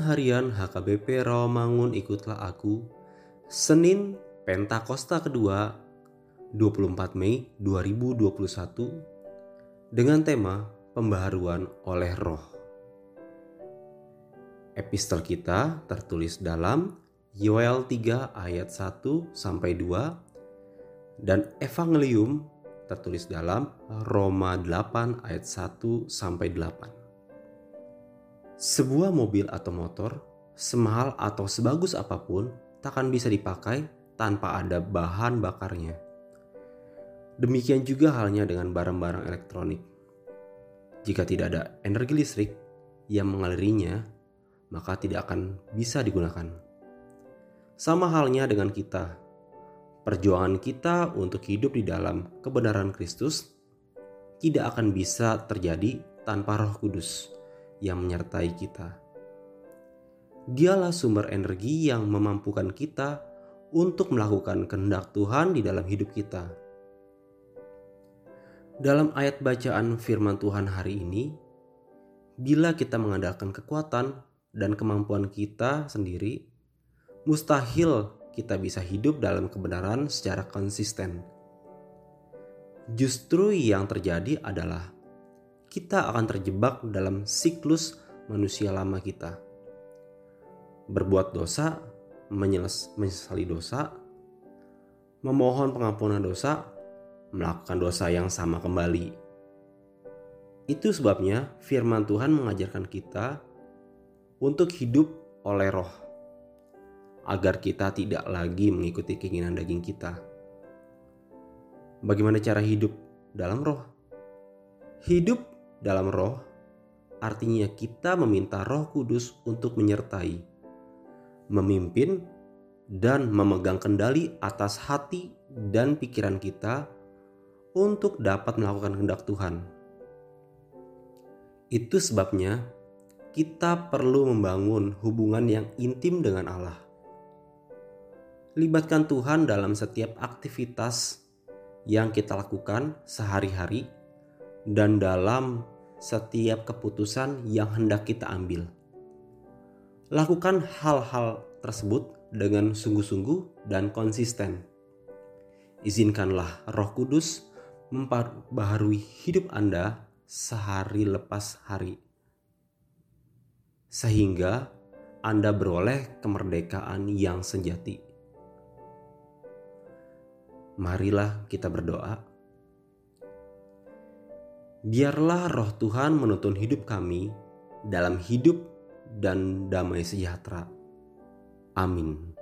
harian HKBP Rawamangun Ikutlah Aku Senin Pentakosta kedua 24 Mei 2021 dengan tema Pembaharuan oleh Roh. Epistel kita tertulis dalam Yoel 3 ayat 1 sampai 2 dan Evangelium tertulis dalam Roma 8 ayat 1 sampai 8. Sebuah mobil atau motor, semahal atau sebagus apa pun, takkan bisa dipakai tanpa ada bahan bakarnya. Demikian juga halnya dengan barang-barang elektronik. Jika tidak ada energi listrik yang mengalirinya, maka tidak akan bisa digunakan. Sama halnya dengan kita. Perjuangan kita untuk hidup di dalam kebenaran Kristus tidak akan bisa terjadi tanpa Roh Kudus yang menyertai kita. Dialah sumber energi yang memampukan kita untuk melakukan kehendak Tuhan di dalam hidup kita. Dalam ayat bacaan firman Tuhan hari ini, bila kita mengandalkan kekuatan dan kemampuan kita sendiri, mustahil kita bisa hidup dalam kebenaran secara konsisten. Justru yang terjadi adalah kita akan terjebak dalam siklus manusia lama kita. Berbuat dosa, menyesali dosa, memohon pengampunan dosa, melakukan dosa yang sama kembali. Itu sebabnya firman Tuhan mengajarkan kita untuk hidup oleh roh, agar kita tidak lagi mengikuti keinginan daging kita. Bagaimana cara hidup dalam roh? Hidup dalam roh artinya kita meminta Roh Kudus untuk menyertai, memimpin, dan memegang kendali atas hati dan pikiran kita untuk dapat melakukan kehendak Tuhan. Itu sebabnya kita perlu membangun hubungan yang intim dengan Allah. Libatkan Tuhan dalam setiap aktivitas yang kita lakukan sehari-hari dan dalam setiap keputusan yang hendak kita ambil. Lakukan hal-hal tersebut dengan sungguh-sungguh dan konsisten. Izinkanlah Roh Kudus memperbaharui hidup Anda sehari lepas hari, sehingga Anda beroleh kemerdekaan yang sejati. Marilah kita berdoa. Biarlah roh Tuhan menuntun hidup kami dalam hidup dan damai sejahtera. Amin.